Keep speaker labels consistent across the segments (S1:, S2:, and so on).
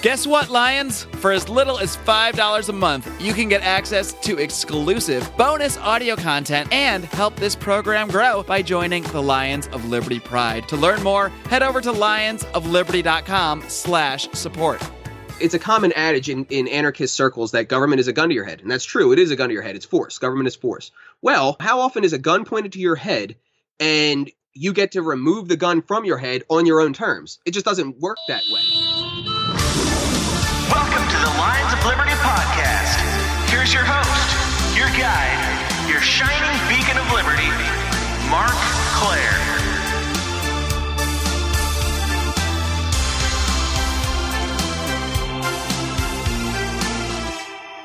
S1: Guess what, Lions? For as little as $5 a month, you can get access to exclusive bonus audio content and help this program grow by joining the Lions of Liberty Pride. To learn more, head over to lionsofliberty.com slash support.
S2: It's a common adage in, in anarchist circles that government is a gun to your head. And that's true. It is a gun to your head. It's force. Government is force. Well, how often is a gun pointed to your head and you get to remove the gun from your head on your own terms? It just doesn't work that way.
S3: Liberty podcast. Here's your host, your guide, your shining beacon of liberty, Marc Clair.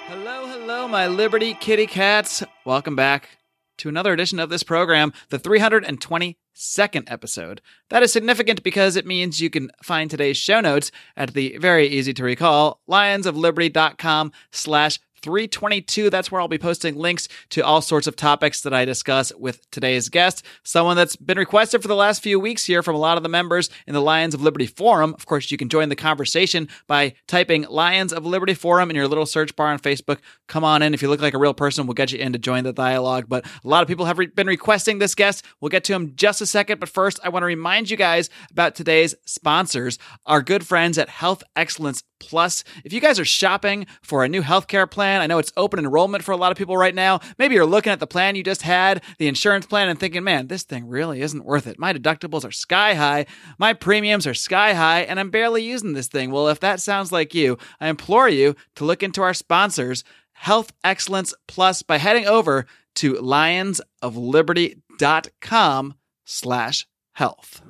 S1: Hello, hello, my Liberty kitty cats. Welcome back to another edition of this program, the 322nd episode. That is significant because it means you can find today's show notes at the very easy to recall lionsofliberty.com slash 322. That's where I'll be posting links to all sorts of topics that I discuss with today's guest. Someone that's been requested for the last few weeks here from a lot of the members in the Lions of Liberty Forum. Of course, you can join the conversation by typing Lions of Liberty Forum in your little search bar on Facebook. Come on in. If you look like a real person, we'll get you in to join the dialogue. But a lot of people have re- been requesting this guest. We'll get to him just a second. But first, I want to remind you guys about today's sponsors, our good friends at Health Excellence Plus. If you guys are shopping for a new healthcare plan, I know it's open enrollment for a lot of people right now. Maybe you're looking at the plan you just had, the insurance plan, and thinking, man, this thing really isn't worth it. My deductibles are sky high, my premiums are sky high, and I'm barely using this thing. Well, if that sounds like you, I implore you to look into our sponsors, Health Excellence Plus, by heading over to lionsofliberty.com slash health.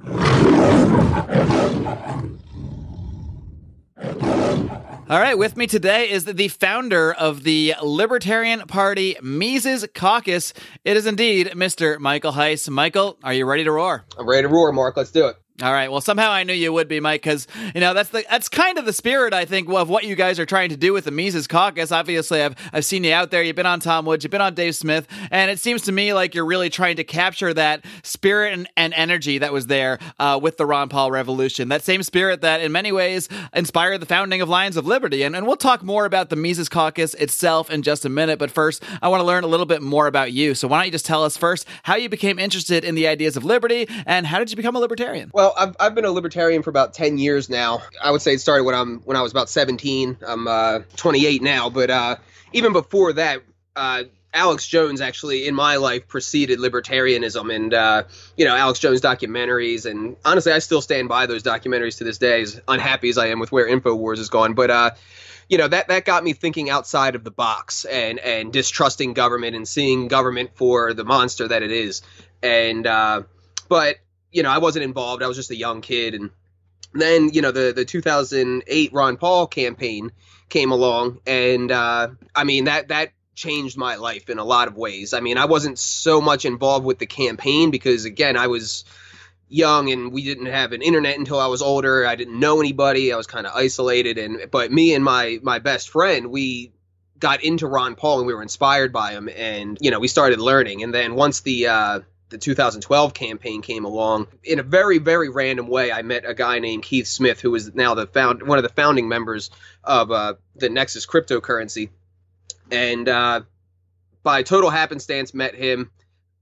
S1: All right, with me today is the founder of the Libertarian Party Mises Caucus. It is indeed Mr. Michael Heise. Michael, are you ready to roar?
S2: I'm ready to roar, Mark. Let's do it.
S1: All right. Well, somehow I knew you would be, Mike, because you know that's the that's kind of the spirit I think of what you guys are trying to do with the Mises Caucus. Obviously, I've I've seen you out there. You've been on Tom Woods. You've been on Dave Smith, and it seems to me like you're really trying to capture that spirit and, and energy that was there uh, with the Ron Paul Revolution. That same spirit that, in many ways, inspired the founding of Lions of Liberty. And and we'll talk more about the Mises Caucus itself in just a minute. But first, I want to learn a little bit more about you. So why don't you just tell us first how you became interested in the ideas of liberty and how did you become a libertarian?
S2: Well, I've, I've been a libertarian for about 10 years now. I would say it started when I'm when I was about 17. I'm uh, 28 now, but uh, even before that, uh, Alex Jones actually in my life preceded libertarianism, and uh, you know Alex Jones documentaries, and honestly, I still stand by those documentaries to this day. As unhappy as I am with where Infowars has gone, but uh, you know that that got me thinking outside of the box and and distrusting government and seeing government for the monster that it is, and uh, but you know, I wasn't involved. I was just a young kid. And then, you know, the, the 2008 Ron Paul campaign came along. And, uh, I mean, that, that changed my life in a lot of ways. I mean, I wasn't so much involved with the campaign because, again, I was young and we didn't have an internet until I was older. I didn't know anybody. I was kind of isolated. And, but me and my, my best friend, we, got into Ron Paul and we were inspired by him and you know we started learning and then once the uh the 2012 campaign came along, in a very, very random way, I met a guy named Keith Smith, who is now the found one of the founding members of uh, the Nexus cryptocurrency, and uh, by total happenstance, met him,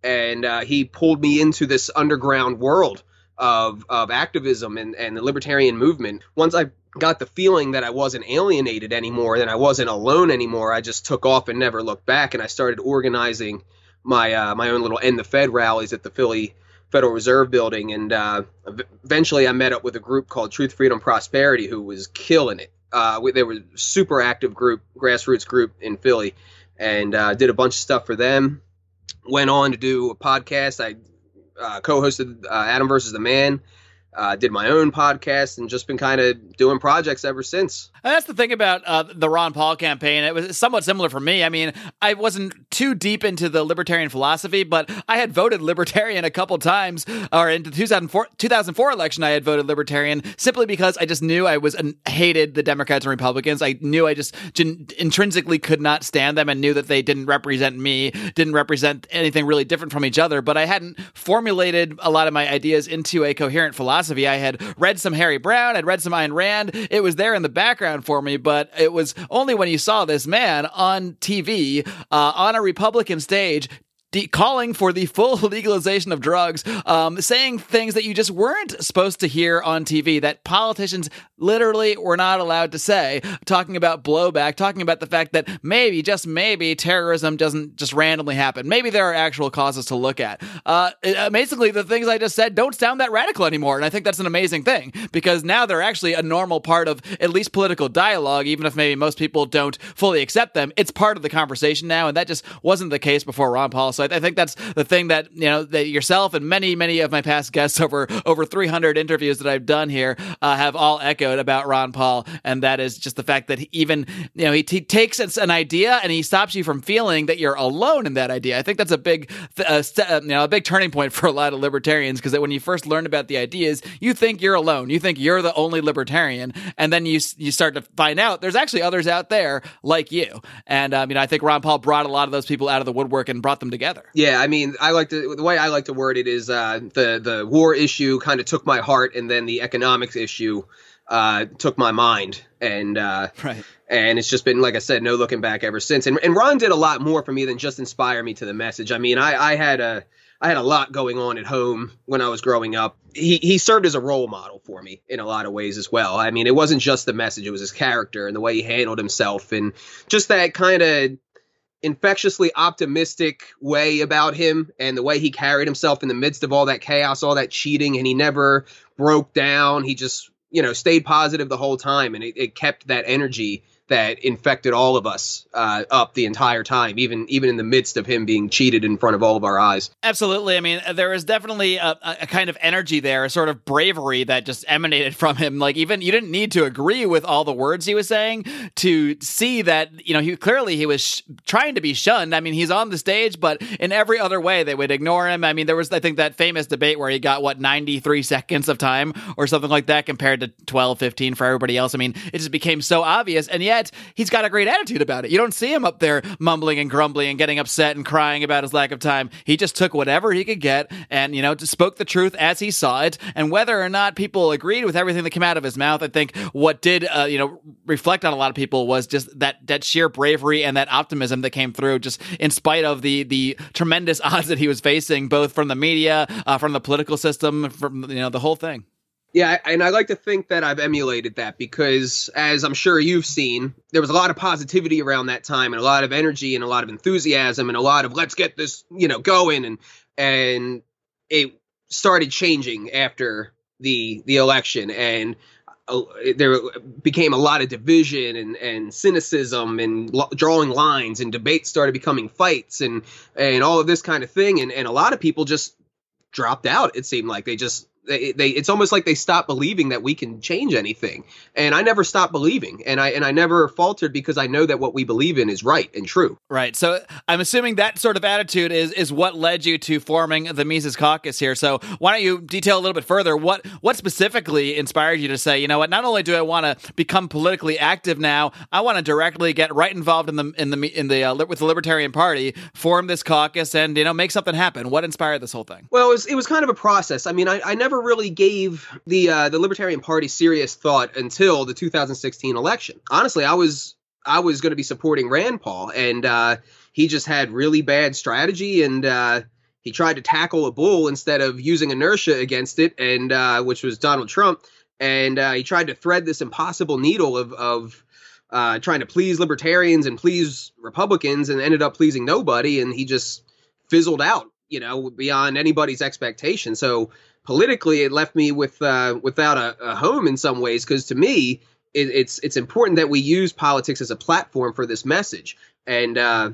S2: and uh, he pulled me into this underground world of of activism and, and the libertarian movement. Once I got the feeling that I wasn't alienated anymore, that I wasn't alone anymore, I just took off and never looked back, and I started organizing my uh, my own little end the Fed rallies at the Philly Federal Reserve Building, and uh, eventually I met up with a group called Truth, Freedom, Prosperity, who was killing it. Uh, they were super active group, grassroots group in Philly, and uh, did a bunch of stuff for them. Went on to do a podcast. I uh, co-hosted uh, Adam versus the Man uh, did my own podcast and just been kind of doing projects ever since.
S1: And that's the thing about uh, the Ron Paul campaign. It was somewhat similar for me. I mean, I wasn't too deep into the libertarian philosophy, but I had voted libertarian a couple times. Or in the 2004, 2004 election, I had voted libertarian simply because I just knew I was uh, hated the Democrats and Republicans. I knew I just intrinsically could not stand them and knew that they didn't represent me, didn't represent anything really different from each other. But I hadn't formulated a lot of my ideas into a coherent philosophy philosophy. I had read some Harry Browne, I'd read some Ayn Rand. It was there in the background for me, but it was only when you saw this man on TV uh, on a Republican stage de- calling for the full legalization of drugs, um, saying things that you just weren't supposed to hear on TV that politicians literally were not allowed to say, talking about blowback, talking about the fact that maybe, just maybe, terrorism doesn't just randomly happen. Maybe there are actual causes to look at. Uh, basically, the things I just said don't sound that radical anymore. And I think that's an amazing thing because now they're actually a normal part of at least political dialogue, even if maybe most people don't fully accept them. It's part of the conversation now. And that just wasn't the case before Ron Paul. So I, I think that's the thing that, you know, that yourself and many, many of my past guests over, over 300 interviews that I've done here uh, have all echoed about Ron Paul. And that is just the fact that he even, you know, he, takes an idea and he stops you from feeling that you're alone in that idea. I think that's a big, uh, st- you know, a big turning point for a lot of libertarians because when you first learn about the ideas, you think you're alone. You think you're the only libertarian. And then you, you start to find out there's actually others out there like you. And, um, you know, I think Ron Paul brought a lot of those people out of the woodwork and brought them together.
S2: Yeah. I mean, I like to, the way I like to word it is, uh, the, the war issue kind of took my heart and then the economics issue, uh, took my mind and uh,
S1: right.
S2: and it's just been like I said, no looking back ever since. And and Ron did a lot more for me than just inspire me to the message. I mean, I I had a I had a lot going on at home when I was growing up. He he served as a role model for me in a lot of ways as well. I mean, it wasn't just the message; it was his character and the way he handled himself, and just that kind of infectiously optimistic way about him and the way he carried himself in the midst of all that chaos, all that cheating, and he never broke down. He just you know, stayed positive the whole time, and it, it kept that energy that infected all of us uh, up the entire time, even even in the midst of him being cheated in front of all of our eyes.
S1: Absolutely. I mean, there was definitely a, a, kind of energy there, a sort of bravery that just emanated from him. Like even you didn't need to agree with all the words he was saying to see that you know he clearly he was sh- trying to be shunned. I mean, he's on the stage, but in every other way they would ignore him. I mean, there was I think that famous debate where he got what 93 seconds of time or something like that compared to 12, 15 for everybody else. I mean, it just became so obvious, and yet yet he's got a great attitude about it. You don't see him up there mumbling and grumbling and getting upset and crying about his lack of time. He just took whatever he could get and, you know, spoke the truth as he saw it. And whether or not people agreed with everything that came out of his mouth, I think what did, uh, you know, reflect on a lot of people was just that, that sheer bravery and that optimism that came through just in spite of the, the tremendous odds that he was facing, both from the media, uh, from the political system, from, you know, the whole thing.
S2: Yeah, and I like to think that I've emulated that because, as I'm sure you've seen, there was a lot of positivity around that time, and a lot of energy, and a lot of enthusiasm, and a lot of let's get this, you know, going, and and it started changing after the the election, and uh, there became a lot of division and and cynicism and lo- drawing lines, and debates started becoming fights, and and all of this kind of thing, and and a lot of people just dropped out. It seemed like they just they, they it's almost like they stop believing that we can change anything. And i never stopped believing. And i and i never faltered because i know that what we believe in is right and true.
S1: Right. So i'm assuming that sort of attitude is is what led you to forming the mises caucus here. So why don't you detail a little bit further? What what specifically inspired you to say you know what not only do i want to become politically active now i want to directly get right involved in the in the in the uh, with the libertarian party form this caucus and you know make something happen. What inspired this whole thing?
S2: Well it was, it was kind of a process. I mean i, I never never really gave the uh, the Libertarian Party serious thought until the 2016 election. Honestly, I was I was going to be supporting Rand Paul, and uh, he just had really bad strategy, and uh, he tried to tackle a bull instead of using inertia against it, and uh, which was Donald Trump, and uh, he tried to thread this impossible needle of of uh, trying to please libertarians and please Republicans, and ended up pleasing nobody, and he just fizzled out, you know, beyond anybody's expectation. So politically it left me with uh, without a, a, home in some ways because to me it, it's it's important that we use politics as a platform for this message. And uh,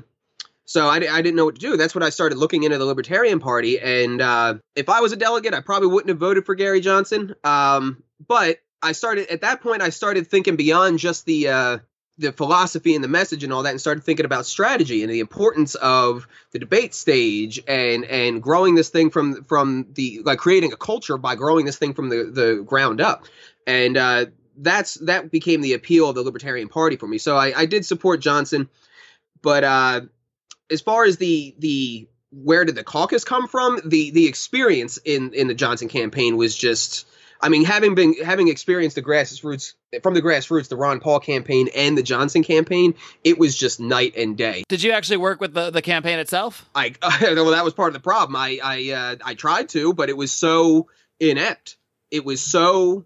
S2: so I, I didn't know what to do. That's when i started looking into the libertarian party. And uh, if i was a delegate i probably wouldn't have voted for gary johnson. Um, but i started at that point i started thinking beyond just the uh, the philosophy and the message and all that and started thinking about strategy and the importance of the debate stage and and growing this thing from from the like creating a culture by growing this thing from the the ground up. And uh, that's that became the appeal of the libertarian party for me. So i, I did support johnson but uh, as far as the the where did the caucus come from? The the experience in in the johnson campaign was just I mean, having been having experienced the grassroots from the grassroots, the Ron Paul campaign and the Johnson campaign, it was just night and day.
S1: Did you actually work with the, the campaign itself?
S2: I well, that was part of the problem. I I uh, I tried to, but it was so inept. It was so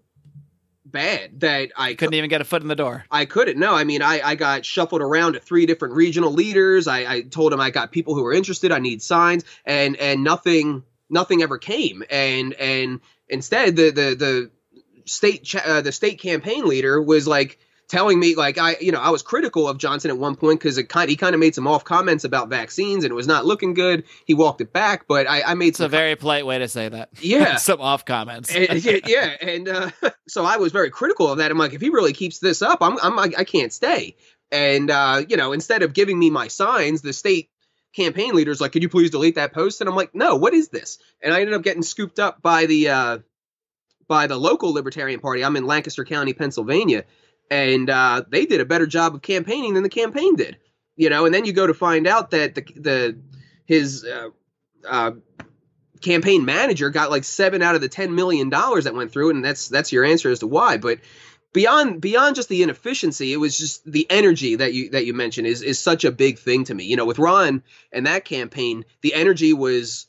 S2: bad that I
S1: couldn't even get a foot in the door.
S2: I couldn't. No, I mean, I, I got shuffled around to three different regional leaders. I, I told them I got people who are interested. I need signs, and and nothing nothing ever came. And and instead, the the the state uh, the state campaign leader was like telling me like I you know I was critical of Johnson at one point because it kind he kind of made some off comments about vaccines and it was not looking good. He walked it back, but I, I made
S1: it's a very polite way to say that.
S2: Yeah,
S1: some off comments.
S2: and, yeah, yeah, and uh, so I was very critical of that. I'm like, if he really keeps this up, I'm I'm I can't stay. And uh, you know, instead of giving me my signs, the state campaign leader's like, "Could you please delete that post?" And I'm like, "No, what is this?" And I ended up getting scooped up by the uh, by the local Libertarian Party. I'm in Lancaster County, Pennsylvania, and uh, they did a better job of campaigning than the campaign did. You know, and then you go to find out that the the his uh, uh, campaign manager got like seven out of the ten million dollars that went through, and that's that's your answer as to why. But beyond beyond just the inefficiency, it was just the energy that you that you mentioned is is such a big thing to me. You know, with Ron and that campaign, the energy was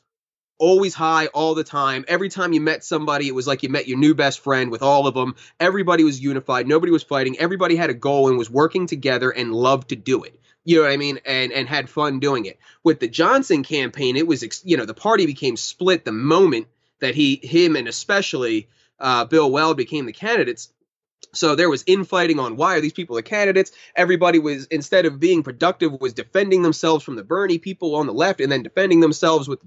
S2: always high all the time. Every time you met somebody, it was like you met your new best friend with all of them. Everybody was unified. Nobody was fighting. Everybody had a goal and was working together and loved to do it. You know what I mean? And and had fun doing it. With the Johnson campaign, it was you know the party became split the moment that he him and especially uh, Bill Weld became the candidates. So there was infighting on why are these people the candidates. Everybody was instead of being productive was defending themselves from the Bernie people on the left and then defending themselves with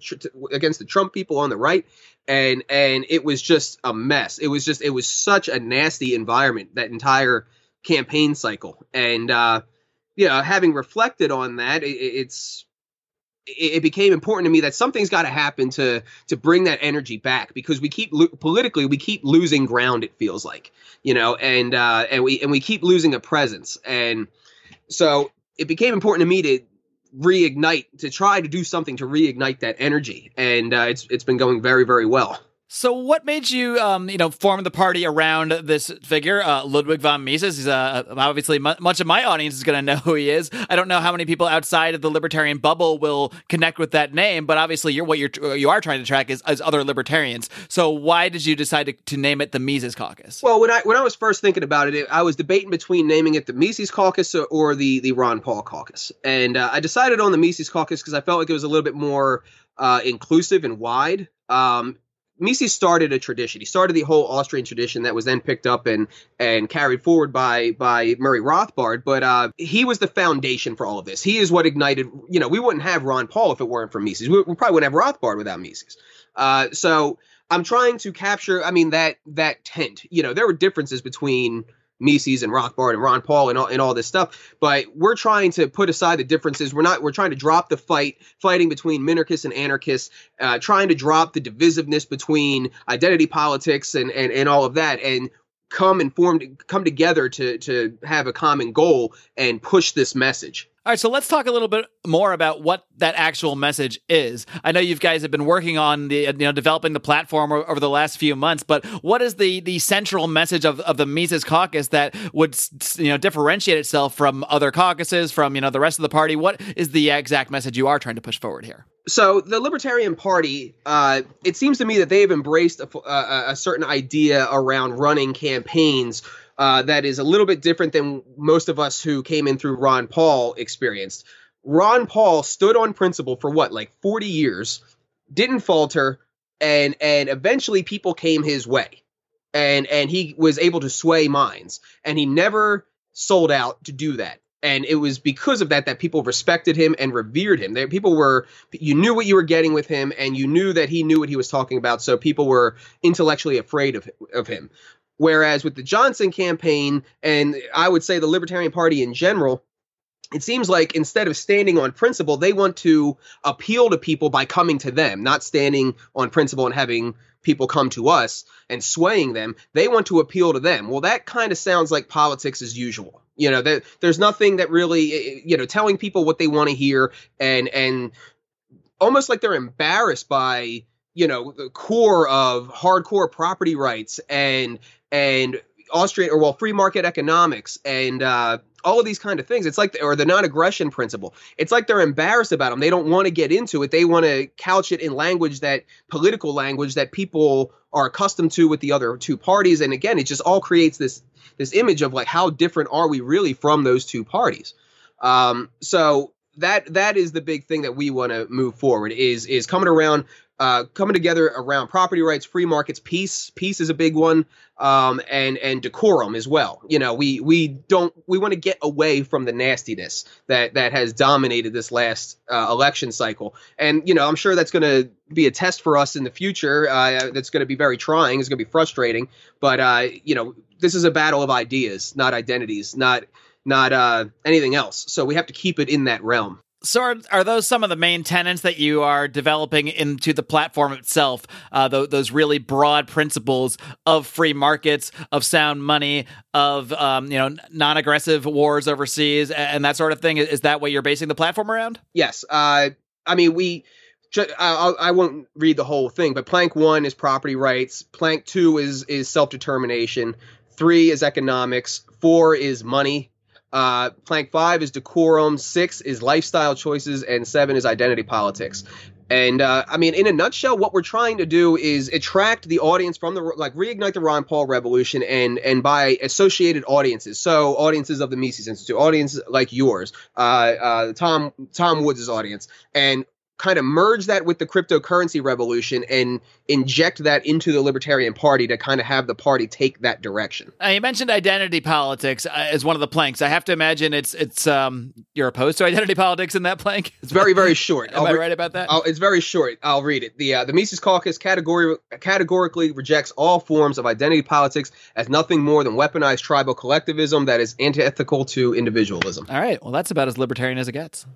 S2: against the Trump people on the right. And and it was just a mess. It was just it was such a nasty environment that entire campaign cycle. And uh you know, having reflected on that, it, it's it, became important to me that something's got to happen to to bring that energy back because we keep lo- politically we keep losing ground. It feels like you know, and uh, and we and we keep losing a presence, and so it became important to me to reignite to try to do something to reignite that energy, and uh, it's it's been going very very well.
S1: So, what made you, um, you know, form the party around this figure, uh, Ludwig von Mises? He's uh, obviously much of my audience is going to know who he is. I don't know how many people outside of the libertarian bubble will connect with that name, but obviously, you're what you're you are trying to track is, is other libertarians. So, why did you decide to, to, name it the Mises Caucus?
S2: Well, when I when I was first thinking about it, I was debating between naming it the Mises Caucus or, or the the Ron Paul Caucus, and uh, I decided on the Mises Caucus because I felt like it was a little bit more uh, inclusive and wide. Um, Mises started a tradition. He started the whole Austrian tradition that was then picked up and and carried forward by by Murray Rothbard. But uh, he was the foundation for all of this. He is what ignited. You know, we wouldn't have Ron Paul if it weren't for Mises. We, we probably wouldn't have Rothbard without Mises. Uh, so I'm trying to capture. I mean that that tent. You know, there were differences between Mises and Rothbard and Ron Paul and all, and all this stuff. But we're trying to put aside the differences. We're not. We're trying to drop the fight, fighting between minarchists and anarchists, uh, trying to drop the divisiveness between identity politics and, and and all of that, and come and form come together to to have a common goal and push this message.
S1: All right, so let's talk a little bit more about what that actual message is. I know you guys have been working on the you know developing the platform over the last few months, but what is the the central message of, of the Mises Caucus that would you know differentiate itself from other caucuses, from you know the rest of the party? What is the exact message you are trying to push forward here?
S2: So the Libertarian Party, uh, it seems to me that they've embraced a, a, a certain idea around running campaigns uh, that is a little bit different than most of us who came in through Ron Paul experienced. Ron Paul stood on principle for what, like 40 years, didn't falter, and and eventually people came his way, and and he was able to sway minds, and he never sold out to do that. And it was because of that that people respected him and revered him. People were, you knew what you were getting with him, and you knew that he knew what he was talking about. So people were intellectually afraid of of him. Whereas with the Johnson campaign, and I would say the Libertarian Party in general, it seems like instead of standing on principle, they want to appeal to people by coming to them, not standing on principle and having people come to us and swaying them. They want to appeal to them. Well, that kind of sounds like politics as usual. You know, there, there's nothing that really, eh, eh, you know, telling people what they want to hear and and almost like they're embarrassed by you know the core of hardcore property rights and and Austrian or well free market economics and uh, all of these kind of things. It's like or the non-aggression principle. It's like they're embarrassed about them. They don't want to get into it. They want to couch it in language that political language that people are accustomed to with the other two parties. And again, it just all creates this this image of like how different are we really from those two parties. Um, so that that is the big thing that we want to move forward is is coming around uh, coming together around property rights, free markets, peace. Peace is a big one, um, and and decorum as well. You know, we we don't we want to get away from the nastiness that that has dominated this last uh, election cycle. And you know, I'm sure that's going to be a test for us in the future. Uh, that's going to be very trying. It's going to be frustrating. But uh, you know, this is a battle of ideas, not identities, not not uh, anything else. So we have to keep it in that realm.
S1: So are, are, those some of the main tenets that you are developing into the platform itself? Uh, th- those really broad principles of free markets, of sound money, of um, you know non-aggressive wars overseas, and that sort of thing. Is that what you're basing the platform around?
S2: Yes. Uh, I mean, we. I, I won't read the whole thing, but plank one is property rights. Plank two is is self determination. Three is economics. Four is money uh, plank five is decorum, six is lifestyle choices, and seven is identity politics. And uh, I mean, in a nutshell, what we're trying to do is attract the audience from the like reignite the Ron Paul revolution, and and by associated audiences. So audiences of the Mises Institute, audiences like yours, uh, uh, Tom Tom Woods' audience, and kind of merge that with the cryptocurrency revolution and inject that into the Libertarian Party to kind of have the party take that direction.
S1: Uh, you mentioned identity politics uh, as one of the planks. I have to imagine it's it's um you're opposed to identity politics in that plank.
S2: It's very very short.
S1: Am I'll I right about that?
S2: I'll, it's very short. I'll read it. The uh, the Mises Caucus category categorically rejects all forms of identity politics as nothing more than weaponized tribal collectivism that is antithetical to individualism.
S1: All right. Well, that's about as libertarian as it gets.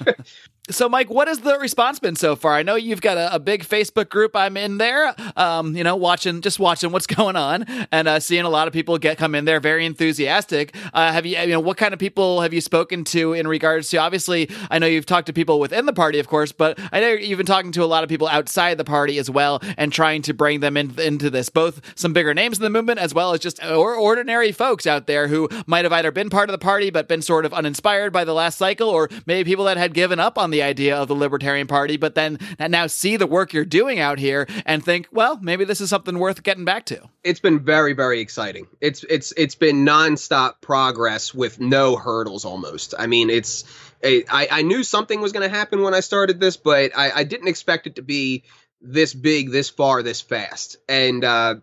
S1: so, Mike, what is the response been so far? I know you've got a, a big Facebook group. I'm in there, um, you know, watching just watching what's going on and uh, seeing a lot of people get come in there very enthusiastic. Uh, have you, you know, what kind of people have you spoken to in regards to? Obviously, I know you've talked to people within the party, of course, but I know you've been talking to a lot of people outside the party as well and trying to bring them in, into this. Both some bigger names in the movement as well as just or ordinary folks out there who might have either been part of the party but been sort of uninspired by the last cycle, or maybe people that had given up on the idea of the libertarian Libertarian Party, but then now see the work you're doing out here and think, well, maybe this is something worth getting back to.
S2: It's been very, very exciting. It's it's it's been nonstop progress with no hurdles almost. I mean, it's I, I knew something was going to happen when I started this, but I, I didn't expect it to be this big, this far, this fast. And uh,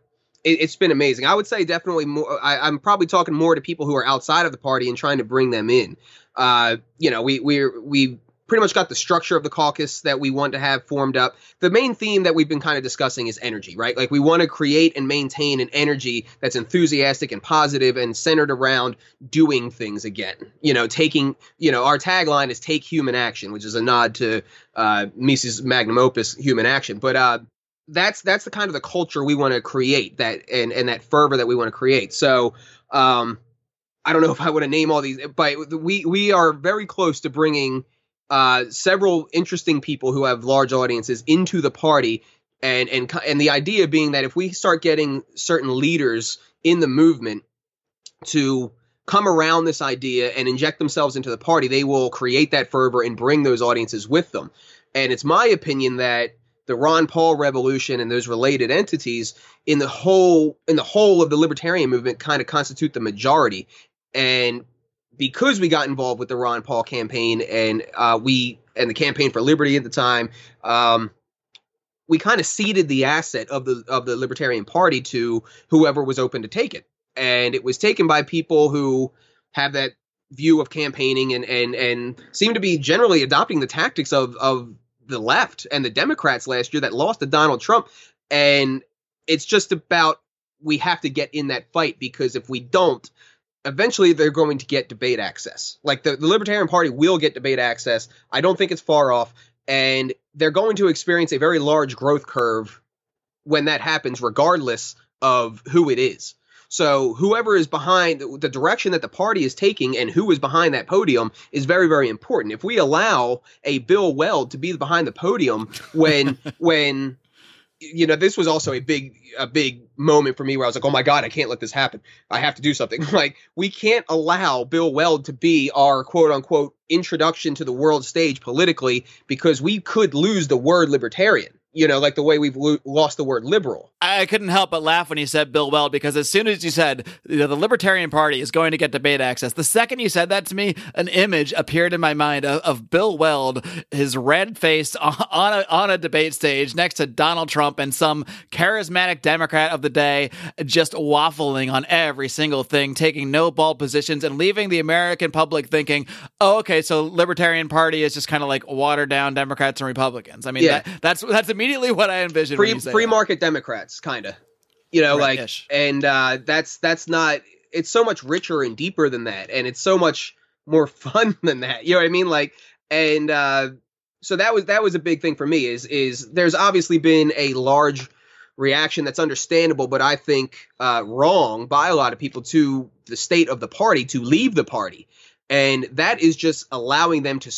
S2: it, has been amazing. I would say definitely more. I, am probably talking more to people who are outside of the party and trying to bring them in. Uh, you know, we we we pretty much got the structure of the caucus that we want to have formed up. The main theme that we've been kind of discussing is energy, right? Like we want to create and maintain an energy that's enthusiastic and positive and centered around doing things again. You know, taking, you know, our tagline is take human action, which is a nod to uh Mises magnum opus human action. But uh that's that's the kind of the culture we want to create that and and that fervor that we want to create. So um I don't know if I want to name all these, but we we are very close to bringing uh, several interesting people who have large audiences into the party, and and and the idea being that if we start getting certain leaders in the movement to come around this idea and inject themselves into the party, they will create that fervor and bring those audiences with them. And it's my opinion that the Ron Paul revolution and those related entities in the whole in the whole of the libertarian movement kind of constitute the majority. And because we got involved with the Ron Paul campaign and uh, we and the campaign for liberty at the time, um, we kind of ceded the asset of the of the Libertarian Party to whoever was open to take it, and it was taken by people who have that view of campaigning and and and seem to be generally adopting the tactics of of the left and the Democrats last year that lost to Donald Trump, and it's just about we have to get in that fight because if we don't, eventually they're going to get debate access. Like the, the Libertarian Party will get debate access. I don't think it's far off. And they're going to experience a very large growth curve when that happens, regardless of who it is. So whoever is behind the direction that the party is taking and who is behind that podium is very, very important. If we allow a Bill Weld to be behind the podium when when you know, this was also a big a big moment for me where I was like, oh my god, I can't let this happen. I have to do something. Like we can't allow Bill Weld to be our quote unquote introduction to the world stage politically because we could lose the word libertarian you know, like the way we've lo- lost the word liberal.
S1: I couldn't help but laugh when you said Bill Weld because as soon as you said you know, the Libertarian Party is going to get debate access, the second you said that to me, an image appeared in my mind of, of Bill Weld, his red face on a, on a debate stage next to Donald Trump and some charismatic Democrat of the day, just waffling on every single thing, taking no ball positions, and leaving the American public thinking, "Oh, okay, so Libertarian Party is just kind of like watered down Democrats and Republicans." I mean, yeah. that, that's that's immediately what I envisioned.
S2: Free free market Democrats, kind of. You know, right, like, ish. and uh, that's that's not. It's so much richer and deeper than that, and it's so much more fun than that. You know what I mean? Like, and uh, so that was that was a big thing for me. Is is there's obviously been a large reaction that's understandable, but I think uh, wrong by a lot of people to the state of the party to leave the party and that is just allowing them to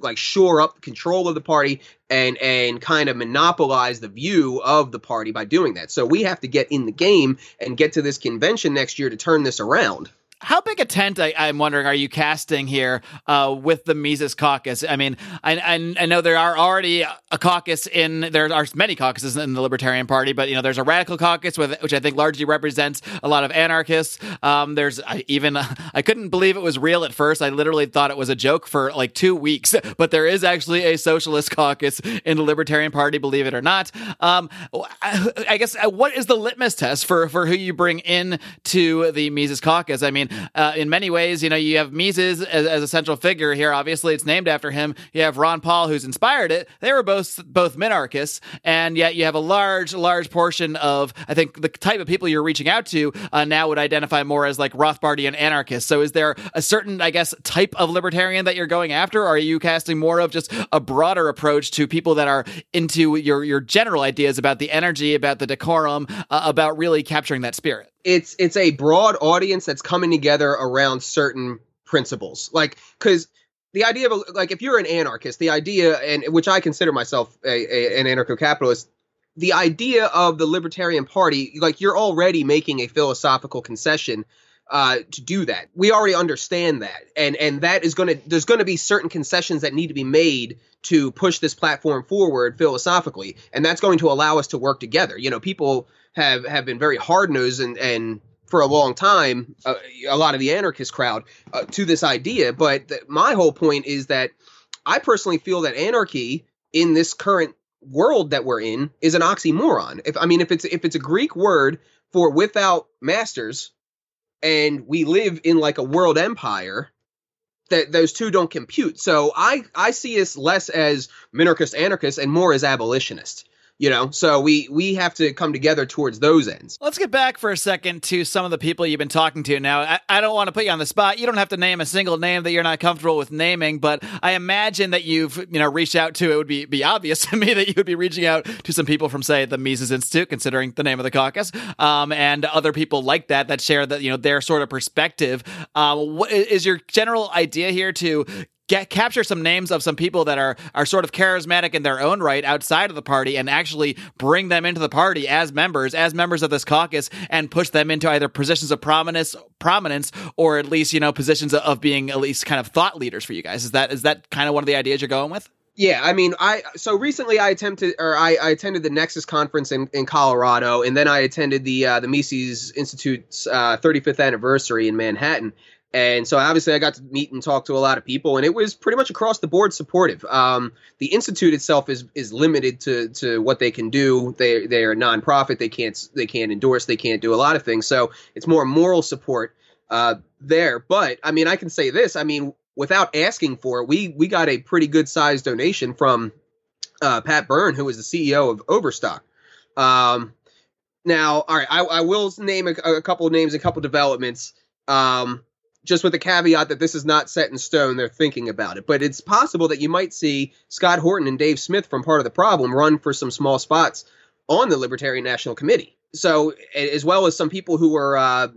S2: like shore up control of the party and and kind of monopolize the view of the party by doing that. So we have to get in the game and get to this convention next year to turn this around
S1: how big a tent, I, am wondering, are you casting here uh, with the Mises caucus? I mean, I, I, I, know there are already a caucus in, there are many caucuses in the Libertarian Party, but, you know, there's a radical caucus, with, which I think largely represents a lot of anarchists. Um, there's I, even, I couldn't believe it was real at first. I literally thought it was a joke for like two weeks, but there is actually a socialist caucus in the Libertarian Party, believe it or not. Um, I, I guess, uh, what is the litmus test for, for who you bring in to the Mises caucus? I mean, uh, in many ways, you know, you have Mises as, as, a central figure here. Obviously, it's named after him. You have Ron Paul, who's inspired it. They were both both minarchists, and yet you have a large, large portion of I think the type of people you're reaching out to uh, now would identify more as like Rothbardian anarchists. So, is there a certain, I guess, type of libertarian that you're going after? Or are you casting more of just a broader approach to people that are into your your general ideas about the energy, about the decorum, uh, about really capturing that spirit?
S2: It's it's a broad audience that's coming together around certain principles. Like because the idea of like if you're an anarchist the idea and which i consider myself a, a, an anarcho-capitalist the idea of the libertarian party like you're already making a philosophical concession uh, to do that we already understand that and and that is going to there's going to be certain concessions that need to be made to push this platform forward philosophically and that's going to allow us to work together you know people have have been very hard nosed and and for a long time, uh, a lot of the anarchist crowd uh, to this idea. But th- my whole point is that I personally feel that anarchy in this current world that we're in is an oxymoron. If I mean, if it's if it's a Greek word for without masters, and we live in like a world empire, that those two don't compute. So I I see us less as minarchist anarchist and more as abolitionists you know? So we we have to come together towards those ends.
S1: Let's get back for a second to some of the people you've been talking to. Now I, I, don't want to put you on the spot. You don't have to name a single name that you're not comfortable with naming but i imagine that you've you know reached out to it would be be obvious to me that you would be reaching out to some people from say the mises institute considering the name of the caucus um, and other people like that that share that you know their sort of perspective. Um, what is your general idea here to get capture some names of some people that are are sort of charismatic in their own right outside of the party and actually bring them into the party as members as members of this caucus and push them into either positions of prominence prominence or at least you know positions of being at least kind of thought leaders for you guys is that is that kind of one of the ideas you're going with
S2: yeah, I mean, I so recently I attempted or I, I attended the Nexus conference in, in Colorado, and then I attended the uh, the Mises Institute's uh, 35th anniversary in Manhattan. And so obviously I got to meet and talk to a lot of people, and it was pretty much across the board supportive. Um, the institute itself is is limited to to what they can do. They they are a nonprofit. They can't they can't endorse. They can't do a lot of things. So it's more moral support uh, there. But I mean, I can say this. I mean, without asking for it, we we got a pretty good sized donation from uh, Pat Byrne, who is the CEO of Overstock. Um, now, all right, I, I will name a, a couple of names, a couple of developments. Um, just with the caveat that this is not set in stone. They're thinking about it, but it's possible that you might see Scott Horton and Dave Smith from Part of the Problem run for some small spots on the Libertarian National Committee. So, as well as some people who are uh,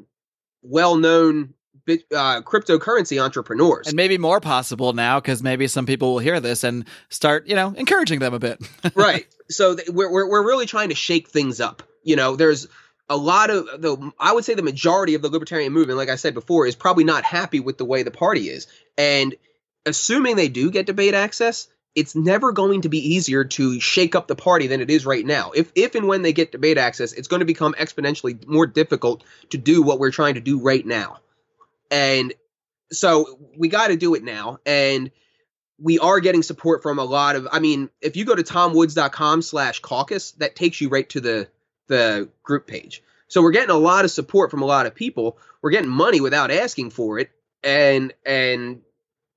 S2: well-known uh, cryptocurrency entrepreneurs.
S1: And maybe more possible now because maybe some people will hear this and start, you know, encouraging them a bit.
S2: right. So th- we're, we're we're really trying to shake things up. You know, there's a lot of the I would say the majority of the libertarian movement, like I said before, is probably not happy with the way the party is. And assuming they do get debate access, it's never going to be easier to shake up the party than it is right now. If if and when they get debate access, it's going to become exponentially more difficult to do what we're trying to do right now. And so we got to do it now. And we are getting support from a lot of I mean, if you go to tomwoods.com slash caucus, that takes you right to the the group page. So we're getting a lot of support from a lot of people. We're getting money without asking for it. And and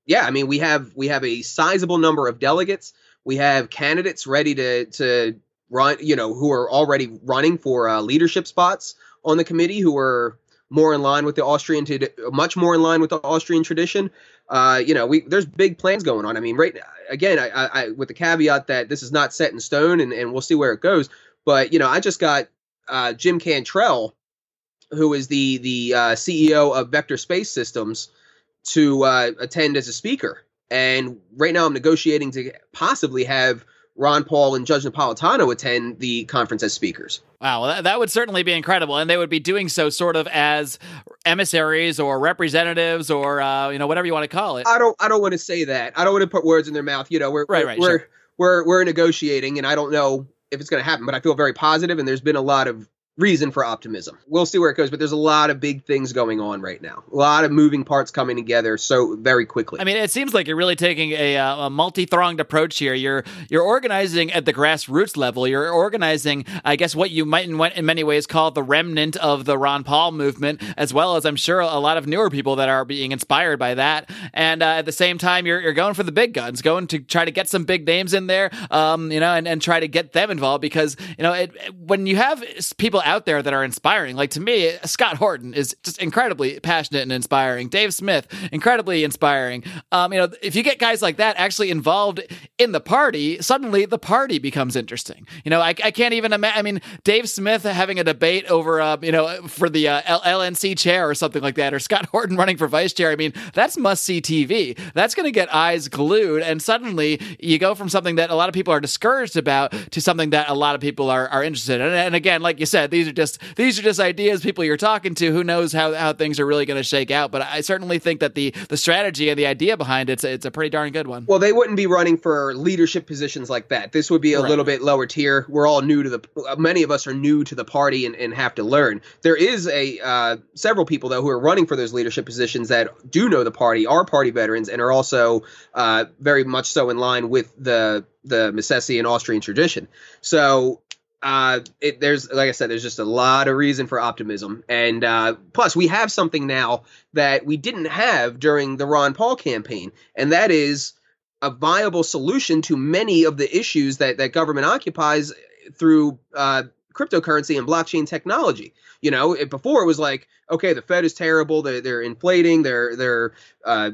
S2: yeah, I mean we have we have a sizable number of delegates. We have candidates ready to to run, you know, who are already running for uh, leadership spots on the committee who are more in line with the Austrian, much more in line with the Austrian tradition. Uh, you know, we there's big plans going on. I mean, right again, I, I, with the caveat that this is not set in stone, and, and we'll see where it goes. But you know, I just got uh, Jim Cantrell, who is the the uh, CEO of Vector Space Systems, to uh, attend as a speaker. And right now, I'm negotiating to possibly have Ron Paul and Judge Napolitano attend the conference as speakers.
S1: Wow, that would certainly be incredible, and they would be doing so sort of as emissaries or representatives or uh, you know whatever you want to call it.
S2: I don't, I don't want to say that. I don't want to put words in their mouth. You know, we're
S1: right,
S2: we're
S1: right,
S2: we're,
S1: sure.
S2: we're we're negotiating, and I don't know if it's going to happen, but I feel very positive, and there's been a lot of reason for optimism. We'll see where it goes, but there's a lot of big things going on right now. A lot of moving parts coming together so very quickly.
S1: I mean, it seems like you're really taking a, uh, a multi-thronged approach here. You're you're organizing at the grassroots level. You're organizing, I guess, what you might in, in many ways call the remnant of the Ron Paul movement, as well as I'm sure a lot of newer people that are being inspired by that. And uh, at the same time, you're you're going for the big guns, going to try to get some big names in there, um, you know, and, and try to get them involved because you know it, when you have people out there that are inspiring. Like to me, Scott Horton is just incredibly passionate and inspiring. Dave Smith, incredibly inspiring. Um, you know, if you get guys like that actually involved in the party, suddenly the party becomes interesting. You know, I, I can't even imagine. I mean, Dave Smith having a debate over, uh, you know, for the uh, LNC chair or something like that, or Scott Horton running for vice chair. I mean, that's must see TV. That's going to get eyes glued, and suddenly you go from something that a lot of people are discouraged about to something that a lot of people are, are interested in. And, and again, like you said, these are just these are just ideas people you're talking to. Who knows how, how things are really going to shake out? But I certainly think that the the strategy and the idea behind it's it's a pretty darn good one.
S2: Well, they wouldn't be running for leadership positions like that. This would be a
S1: Right.
S2: little bit lower tier. We're all new to the. Many of us are new to the party and, and have to learn. There is a uh, several people though who are running for those leadership positions that do know the party, are party veterans, and are also uh, very much so in line with the the Misesian Austrian tradition. So uh, it, there's like I said, there's just a lot of reason for optimism, and uh, plus we have something now that we didn't have during the Ron Paul campaign, and that is a viable solution to many of the issues that that government occupies through uh, cryptocurrency and blockchain technology. You know, it, before it was like, okay, the Fed is terrible, they're, they're inflating, they're they're uh,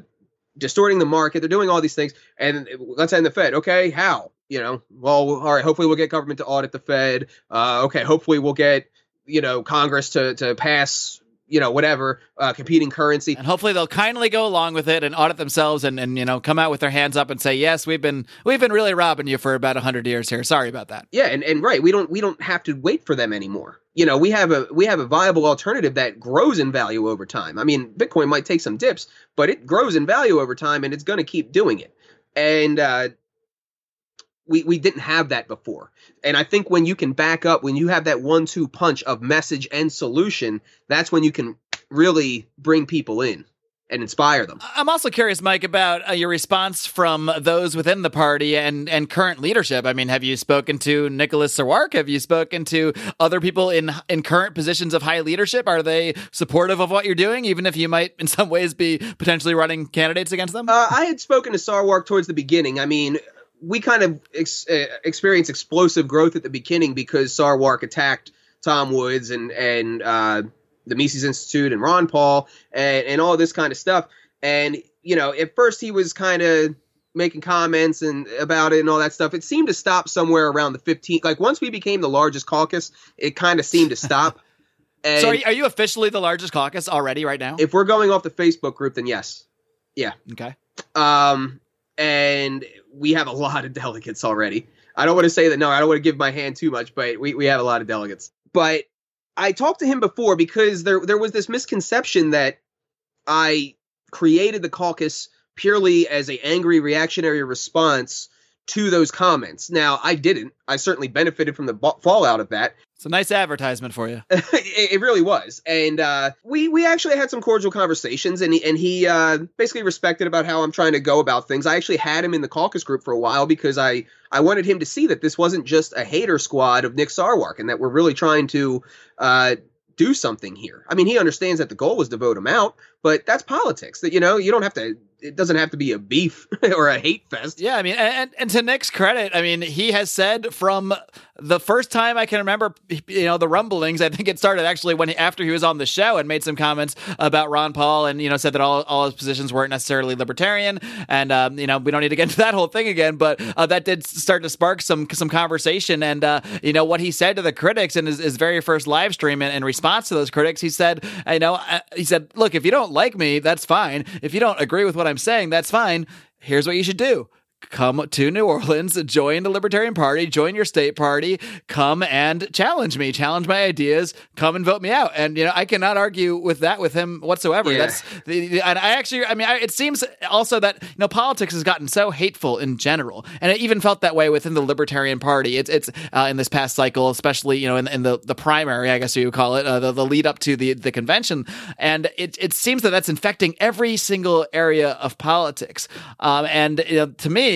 S2: distorting the market, they're doing all these things, and let's end the Fed. Okay, how? You know, well, all right, hopefully we'll get government to audit the Fed. Uh, okay, hopefully we'll get you know Congress to to pass you know whatever uh, competing currency.
S1: And hopefully they'll kindly go along with it and audit themselves and, and you know come out with their hands up and say yes we've been we've been really robbing you for about hundred years here. Sorry about that.
S2: Yeah, and, and right, we don't we don't have to wait for them anymore. You know, we have a we have a viable alternative that grows in value over time. I mean, Bitcoin might take some dips, but it grows in value over time, and it's going to keep doing it. And uh, we we didn't have that before. And I think when you can back up, when you have that one-two punch of message and solution, that's when you can really bring people in and inspire them.
S1: I'm also curious, Mike, about uh, your response from those within the party and, and current leadership. I mean, have you spoken to Nicholas Sarwark? Have you spoken to other people in in current positions of high leadership? Are they supportive of what you're doing, even if you might, in some ways, be potentially running candidates against them?
S2: Uh, I had spoken to Sarwark towards the beginning. I mean, we kind of ex- uh, experienced explosive growth at the beginning because Sarwark attacked Tom Woods and and uh, the Mises Institute and Ron Paul and, and all this kind of stuff. And you know, at first he was kind of making comments and about it and all that stuff. It seemed to stop somewhere around the 15th. Like once we became the largest caucus, it kind of seemed to stop. And
S1: so are you, are you officially the largest caucus already right now?
S2: if we're going off the Facebook group, then yes. Yeah.
S1: Okay.
S2: Um, and we have a lot of delegates already. I don't want to say that. No, I don't want to give my hand too much, but we, we have a lot of delegates. But I talked to him before because there there was this misconception that I created the caucus purely as a angry reactionary response to those comments. Now I didn't. I certainly benefited from the ba- fallout of that,
S1: It's a nice advertisement for you.
S2: it, it really was, and uh, we we actually had some cordial conversations, and he, and he uh, basically respected about how I'm trying to go about things. I actually had him in the caucus group for a while because I I wanted him to see that this wasn't just a hater squad of Nick Sarwark, and that we're really trying to uh, do something here. I mean, he understands that the goal was to vote him out, but that's politics. That you know, you don't have to. It doesn't have to be a beef or a hate fest.
S1: Yeah, I mean, and, and to Nick's credit, I mean, he has said from the first time I can remember, you know, the rumblings. I think it started actually when he, after he was on the show and made some comments about Ron Paul, and you know, said that all, all his positions weren't necessarily libertarian, and um, you know, we don't need to get into that whole thing again. But uh, that did start to spark some some conversation, and uh, you know, what he said to the critics in his, his very first live stream, in, in response to those critics, he said, you know, uh, he said, look, if you don't like me, that's fine. If you don't agree with what I'm saying, that's fine. Here's what you should do come to New Orleans, join the Libertarian Party, join your state party, come and challenge me, challenge my ideas, come and vote me out. And you know, I cannot argue with that with him whatsoever.
S2: Yeah.
S1: That's the, and I actually, I mean, I, it seems also that you know politics has gotten so hateful in general, and it even felt that way within the Libertarian Party. It's it's uh, in this past cycle, especially you know in, in the the primary, I guess you would call it, uh, the, the lead up to the the convention, and it it seems that that's infecting every single area of politics. Um, and you know, to me,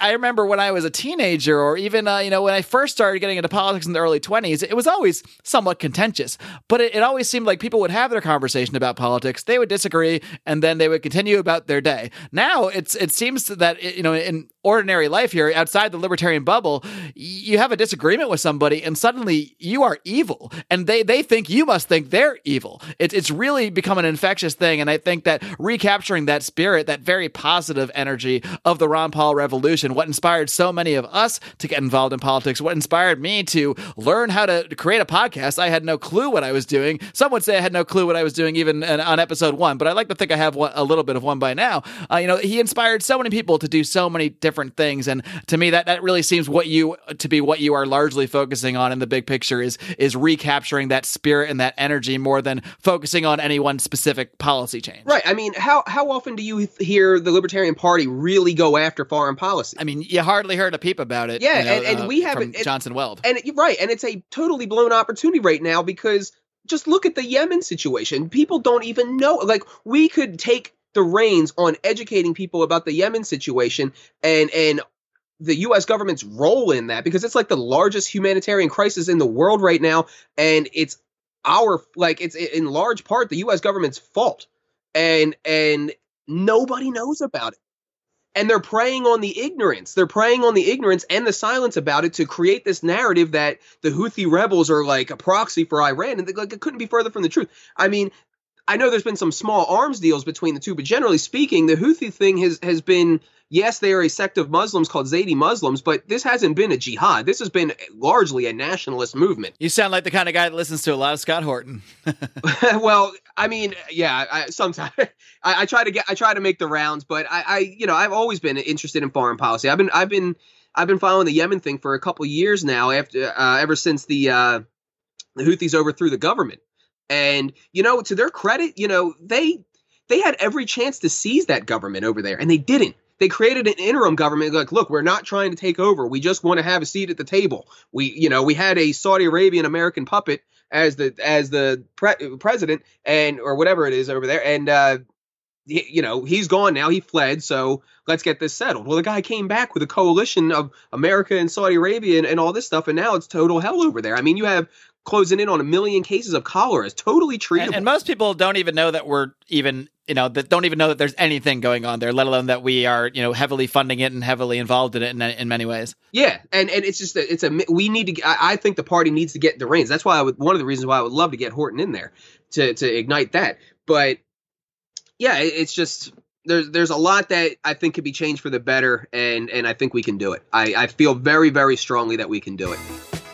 S1: I remember when I was a teenager, or even uh, you know when I first started getting into politics in the early twenties, it was always somewhat contentious. But it, it always seemed like people would have their conversation about politics, they would disagree, and then they would continue about their day. Now it's it seems that you know in ordinary life here outside the libertarian bubble, you have a disagreement with somebody, and suddenly you are evil, and they they think you must think they're evil. It's it's really become an infectious thing, and I think that recapturing that spirit, that very positive energy of the Ron Paul revolution, what inspired so many of us to get involved in politics, what inspired me to learn how to create a podcast. I had no clue what I was doing. Some would say I had no clue what I was doing even on episode one, but I like to think I have a little bit of one by now. Uh, you know, he inspired so many people to do so many different things, and to me, that that really seems what you to be what you are largely focusing on in the big picture is is recapturing that spirit and that energy more than focusing on any one specific policy change.
S2: Right. I mean, how how often do you hear the Libertarian Party really go after foreign policy?
S1: I mean, you hardly heard a peep about it.
S2: Yeah,
S1: you know,
S2: and- and
S1: uh,
S2: we have it-
S1: Johnson Weld.
S2: And right, and it's a totally blown opportunity right now because just look at the Yemen situation. People don't even know. Like we could take the reins on educating people about the Yemen situation and and the US government's role in that because it's like the largest humanitarian crisis in the world right now and it's our like it's in large part the US government's fault. And and nobody knows about it and they're preying on the ignorance. They're preying on the ignorance and the silence about it to create this narrative that the Houthi rebels are like a proxy for Iran, and like it couldn't be further from the truth. I mean, I know there's been some small arms deals between the two, but generally speaking, the Houthi thing has has been yes, they are a sect of Muslims called Zaidi Muslims, but this hasn't been a jihad. This has been largely a nationalist movement.
S1: You sound like the kind of guy that listens to a lot of Scott Horton.
S2: well, I mean, yeah, I, sometimes I, I try to get, I try to make the rounds, but I, I, you know, I've always been interested in foreign policy. I've been, I've been, I've been following the Yemen thing for a couple years now. After, uh, ever since the uh, the Houthis overthrew the government, and you know, to their credit, you know, they they had every chance to seize that government over there, and they didn't. They created an interim government. Like, look, we're not trying to take over. We just want to have a seat at the table. We, you know, we had a Saudi Arabian American puppet as the as the pre- president and or whatever it is over there, and uh, you know he's gone now. He fled, so let's get this settled. Well, the guy came back with a coalition of America and Saudi Arabia and, and all this stuff, and now it's total hell over there. I mean, you have closing in on a million cases of cholera. It's totally treatable.
S1: And, and most people don't even know that we're even, you know, that don't even know that there's anything going on there, let alone that we are, you know, heavily funding it and heavily involved in it in, in many ways.
S2: Yeah, and and it's just a, it's a we need to. I, I think the party needs to get the reins. That's why I would one of the reasons why I would love to get Horton in there to to ignite that. But yeah, it, it's just there's there's a lot that I think could be changed for the better, and and I think we can do it. I I feel very very strongly that we can do it.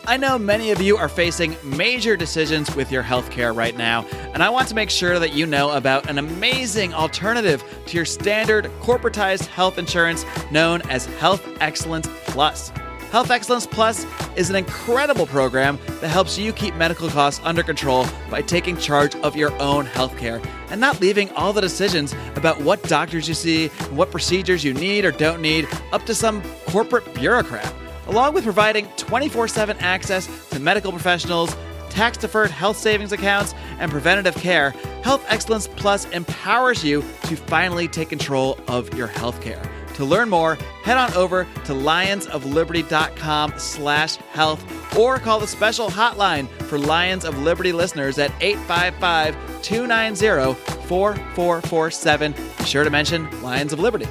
S1: I know many of you are facing major decisions with your healthcare right now, and I want to make sure that you know about an amazing alternative to your standard corporatized health insurance known as Health Excellence Plus. Health Excellence Plus is an incredible program that helps you keep medical costs under control by taking charge of your own healthcare and not leaving all the decisions about what doctors you see and what procedures you need or don't need up to some corporate bureaucrat along with providing 24 7 access to medical professionals, tax deferred health savings accounts, and preventative care, Health Excellence Plus empowers you to finally take control of your healthcare. To learn more, head on over to lionsofliberty.com slash health or call the special hotline for Lions of Liberty listeners at 855-290-4447. Be sure to mention Lions of Liberty.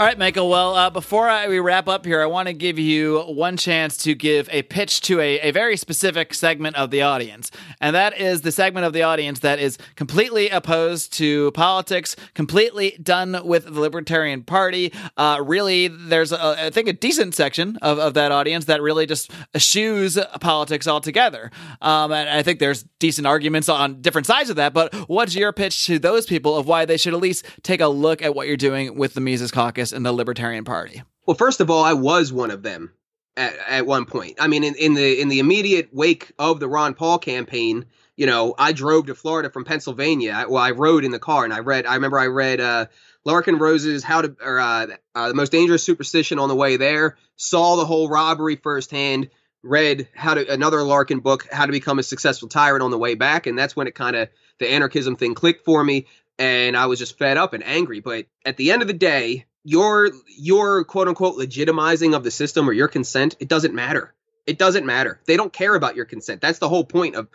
S1: All right, Michael. Well, uh, before I, we wrap up here, I want to give you one chance to give a pitch to a, a very specific segment of the audience. And that is the segment of the audience that is completely opposed to politics, completely done with the Libertarian Party. Uh, really, there's, a, I think, a decent section of, of that audience that really just eschews politics altogether. Um, and I think there's decent arguments on different sides of that. But what's your pitch to those people of why they should at least take a look at what you're doing with the Mises Caucus? In the Libertarian Party?
S2: Well, first of all, I was one of them at, at one point. I mean, in, in the in the immediate wake of the Ron Paul campaign, you know, I drove to Florida from Pennsylvania. I, well, I rode in the car and I read. I remember I read uh, Larken Rose's "How to" or uh, uh, the most dangerous superstition on the way there. Saw the whole robbery firsthand. Read how to another Larken book, How to Become a Successful Tyrant on the way back, and that's when it kind of the anarchism thing clicked for me, and I was just fed up and angry. But at the end of the day, your your quote unquote legitimizing of the system or your consent, it doesn't matter. It doesn't matter. They don't care about your consent. That's the whole point of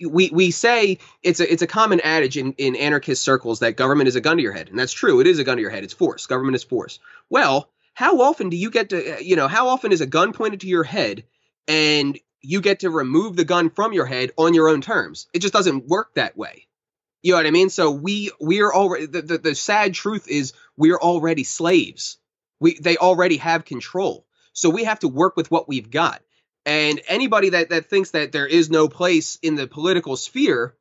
S2: we we say it's a it's a common adage in, in anarchist circles that government is a gun to your head. And that's true. It is a gun to your head. It's force. Government is force. Well, how often do you get to you know, how often is a gun pointed to your head and you get to remove the gun from your head on your own terms? It just doesn't work that way. You know what I mean? So we we're already the, the, the sad truth is we're already slaves. We they already have control. So we have to work with what we've got. And anybody that, that thinks that there is no place in the political sphere,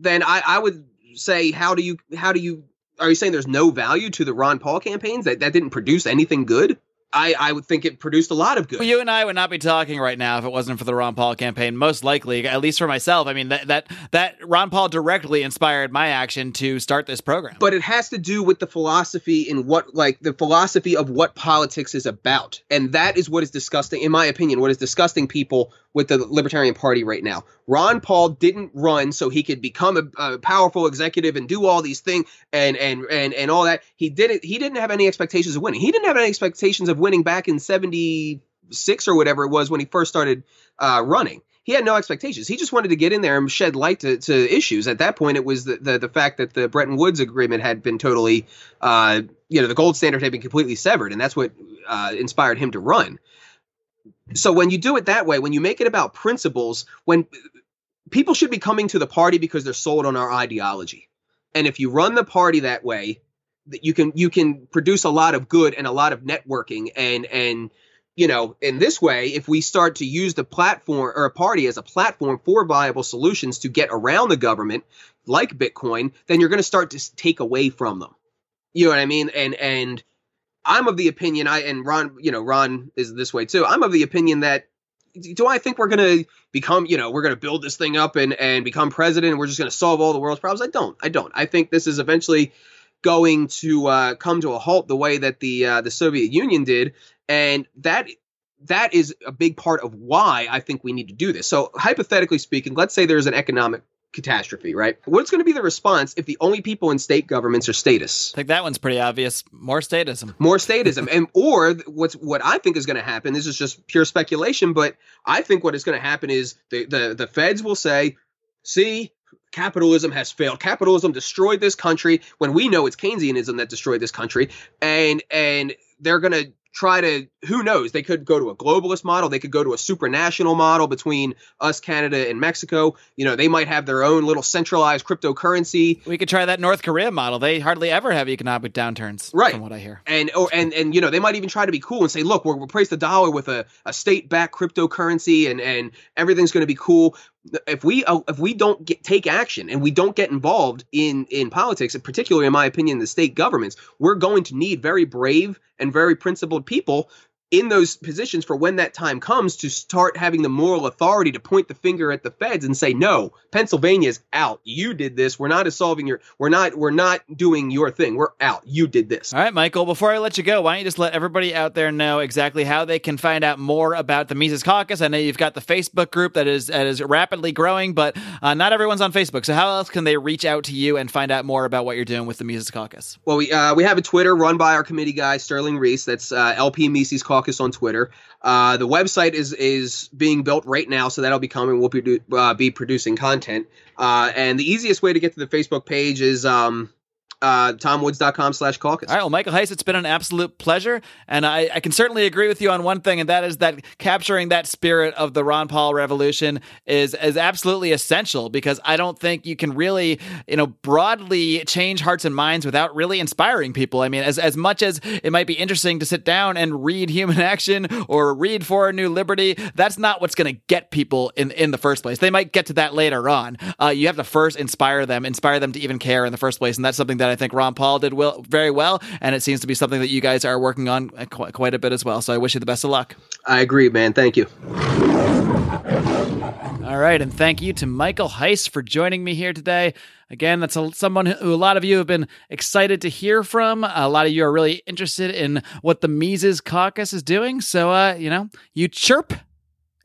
S2: then I, I would say how do you how do you are you saying there's no value to the Ron Paul campaigns that that didn't produce anything good? I, I would think it produced a lot of good.
S1: Well, you and I would not be talking right now if it wasn't for the Ron Paul campaign. Most likely, at least for myself. I mean, that that that Ron Paul directly inspired my action to start this program.
S2: But it has to do with the philosophy in what, like, the philosophy of what politics is about, and that is what is disgusting, in my opinion. What is disgusting people with the Libertarian Party right now. Ron Paul didn't run so he could become a, a, powerful executive and do all these things and and and and all that. He didn't. He didn't have any expectations of winning. He didn't have any expectations of winning back in '76 or whatever it was when he first started uh, running. He had no expectations. He just wanted to get in there and shed light to, to issues. At that point, it was the, the, the fact that the Bretton Woods agreement had been totally, uh, you know, the gold standard had been completely severed, and that's what uh, inspired him to run so when you do it that way, when you make it about principles, when people should be coming to the party because they're sold on our ideology. And if you run the party that way, that you can you can produce a lot of good and a lot of networking and and you know in this way if we start to use the platform or a party as a platform for viable solutions to get around the government like bitcoin then you're going to start to take away from them you know what i mean and and I'm of the opinion I and Ron, you know, Ron is this way too. I'm of the opinion that do I think we're going to become, you know, we're going to build this thing up and and become president and we're just going to solve all the world's problems? I don't. I don't. I think this is eventually going to uh, come to a halt the way that the uh, the Soviet Union did, and that that is a big part of why I think we need to do this. So hypothetically speaking, let's say there's an economic catastrophe, right? What's going to be the response if the only people in state governments are statists?
S1: I think that one's pretty obvious. More statism.
S2: More statism. and or what's what I think is going to happen, this is just pure speculation, but I think what is going to happen is the, the the feds will say, "See, capitalism has failed. Capitalism destroyed this country when we know it's Keynesianism that destroyed this country." And and they're going to try to who knows they could go to a globalist model they could go to a supranational model between us canada and mexico you know they might have their own little centralized cryptocurrency
S1: We could try that North Korea model. They hardly ever have economic downturns,
S2: Right.
S1: From what I hear.
S2: and or and and you know they might even try to be cool and say look we'll replace the dollar with a, a state-backed cryptocurrency and and everything's going to be cool if we uh, if we don't get, take action and we don't get involved in in politics and particularly in my opinion the state governments we're going to need very brave and very principled people in those positions for when that time comes to start having the moral authority to point the finger at the feds and say no pennsylvania's out you did this we're not solving your we're not we're not doing your thing we're out you did this
S1: All right, Michael, before I let you go, why don't you just let everybody out there know exactly how they can find out more about the Mises Caucus? I know you've got the Facebook group that is that is rapidly growing, but uh, not everyone's on Facebook. So how else can they reach out to you and find out more about what you're doing with the Mises Caucus?
S2: Well, we uh, we have a Twitter run by our committee guy Sterling Reese. That's uh, LP Mises Caucus on Twitter. Uh, the website is is being built right now, so that'll be coming. We'll be, uh, be producing content. Uh, and the easiest way to get to the Facebook page is um, uh, tomwoods.com slash caucus.
S1: All right, well, Michael Heise, it's been an absolute pleasure. And I, I can certainly agree with you on one thing, and that is that capturing that spirit of the Ron Paul revolution is, is absolutely essential because I don't think you can really, you know, broadly change hearts and minds without really inspiring people. I mean, as, as much as it might be interesting to sit down and read Human Action or read For a New Liberty, that's not what's going to get people in, in the first place. They might get to that later on. Uh, you have to first inspire them, inspire them to even care in the first place. And that's something that I think Ron Paul did well, very well. And it seems to be something that you guys are working on quite, quite a bit as well. So I wish you the best of luck.
S2: I agree, man. Thank you.
S1: All right, and thank you to Michael Heise for joining me here today. Again, that's a, someone who a lot of you have been excited to hear from. A lot of you are really interested in what the Mises Caucus is doing. So, uh, you know, you chirp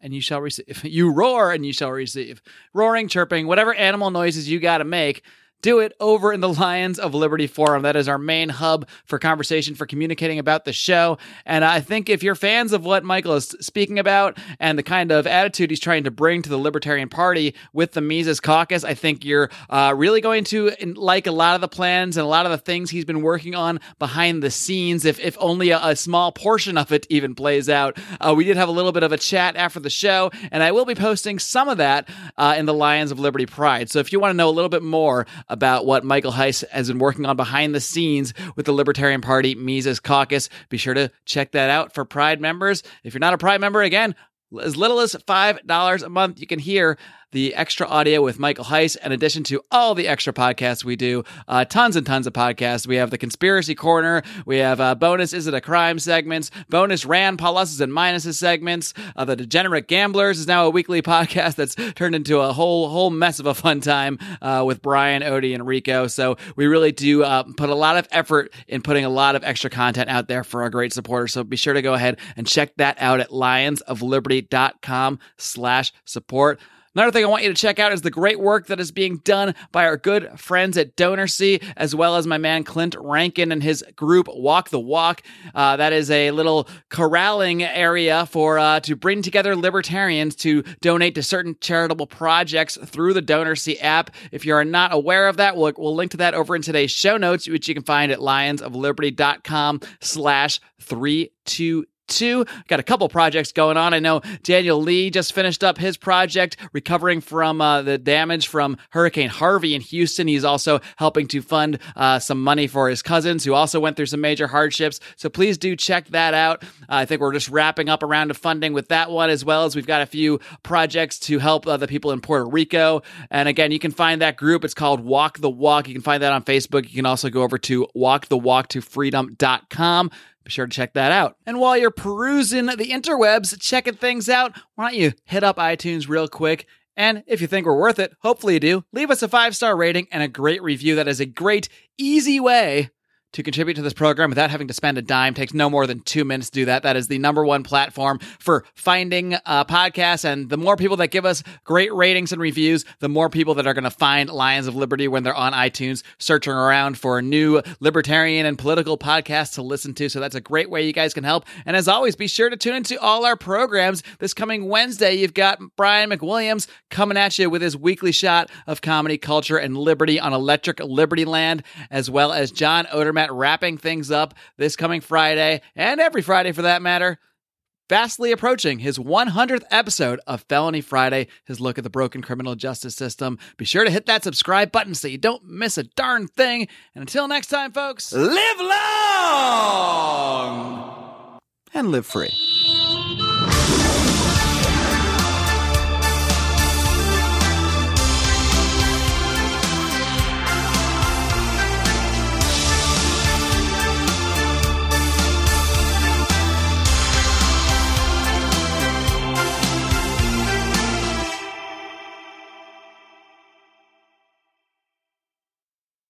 S1: and you shall receive. You roar and you shall receive. Roaring, chirping, whatever animal noises you got to make. Do it over in the Lions of Liberty Forum. That is our main hub for conversation, for communicating about the show. And I think if you're fans of what Michael is speaking about and the kind of attitude he's trying to bring to the Libertarian Party with the Mises Caucus, I think you're uh, really going to like a lot of the plans and a lot of the things he's been working on behind the scenes, if, if only a, a small portion of it even plays out. Uh, we did have a little bit of a chat after the show, and I will be posting some of that uh, in the Lions of Liberty Pride. So if you want to know a little bit more about what Michael Heise has been working on behind the scenes with the Libertarian Party Mises Caucus, be sure to check that out for Pride members. If you're not a Pride member, again, as little as $5 a month, you can hear the extra audio with Michael Heise, in addition to all the extra podcasts we do. Uh, tons and tons of podcasts. We have the Conspiracy Corner. We have uh, bonus Is It a Crime segments, bonus Rand pluses and minuses segments. Uh, the Degenerate Gamblers is now a weekly podcast that's turned into a whole whole mess of a fun time uh, with Brian, Odie, and Rico. So we really do uh, put a lot of effort in putting a lot of extra content out there for our great supporters. So be sure to go ahead and check that out at lionsofliberty.com slash support. Another thing I want you to check out is the great work that is being done by our good friends at DonorSee, as well as my man Clint Rankin and his group Walk the Walk. Uh, that is a little corralling area for uh, to bring together libertarians to donate to certain charitable projects through the DonorSee app. If you are not aware of that, we'll, we'll link to that over in today's show notes, which you can find at lionsofliberty.com slash three two two. Got a couple projects going on. I know Daniel Lee just finished up his project recovering from uh, the damage from Hurricane Harvey in Houston. He's also helping to fund uh, some money for his cousins who also went through some major hardships. So please do check that out. Uh, I think we're just wrapping up a round of funding with that one, as well as we've got a few projects to help the people in Puerto Rico. And again, you can find that group. It's called Walk the Walk. You can find that on Facebook. You can also go over to walkthewalktofreedom.com. Be sure to check that out. And while you're perusing the interwebs, checking things out, why don't you hit up iTunes real quick? And if you think we're worth it, hopefully you do, leave us a five star rating and a great review. That is a great, easy way to contribute to this program without having to spend a dime takes no more than two minutes to do that. That is the number one platform for finding uh, podcasts. And the more people that give us great ratings and reviews, the more people that are going to find Lions of Liberty when they're on iTunes, searching around for new libertarian and political podcasts to listen to. So that's a great way you guys can help. And as always, be sure to tune into all our programs. This coming Wednesday, you've got Brian McWilliams coming at you with his weekly shot of comedy, culture, and liberty on Electric Liberty Land, as well as John Odermatt Wrapping things up this coming Friday, and every Friday for that matter fastly approaching his 100th episode of Felony Friday, his look at the broken criminal justice system. Be sure to hit that subscribe button so you don't miss a darn thing. And until next time, folks, live long and live free.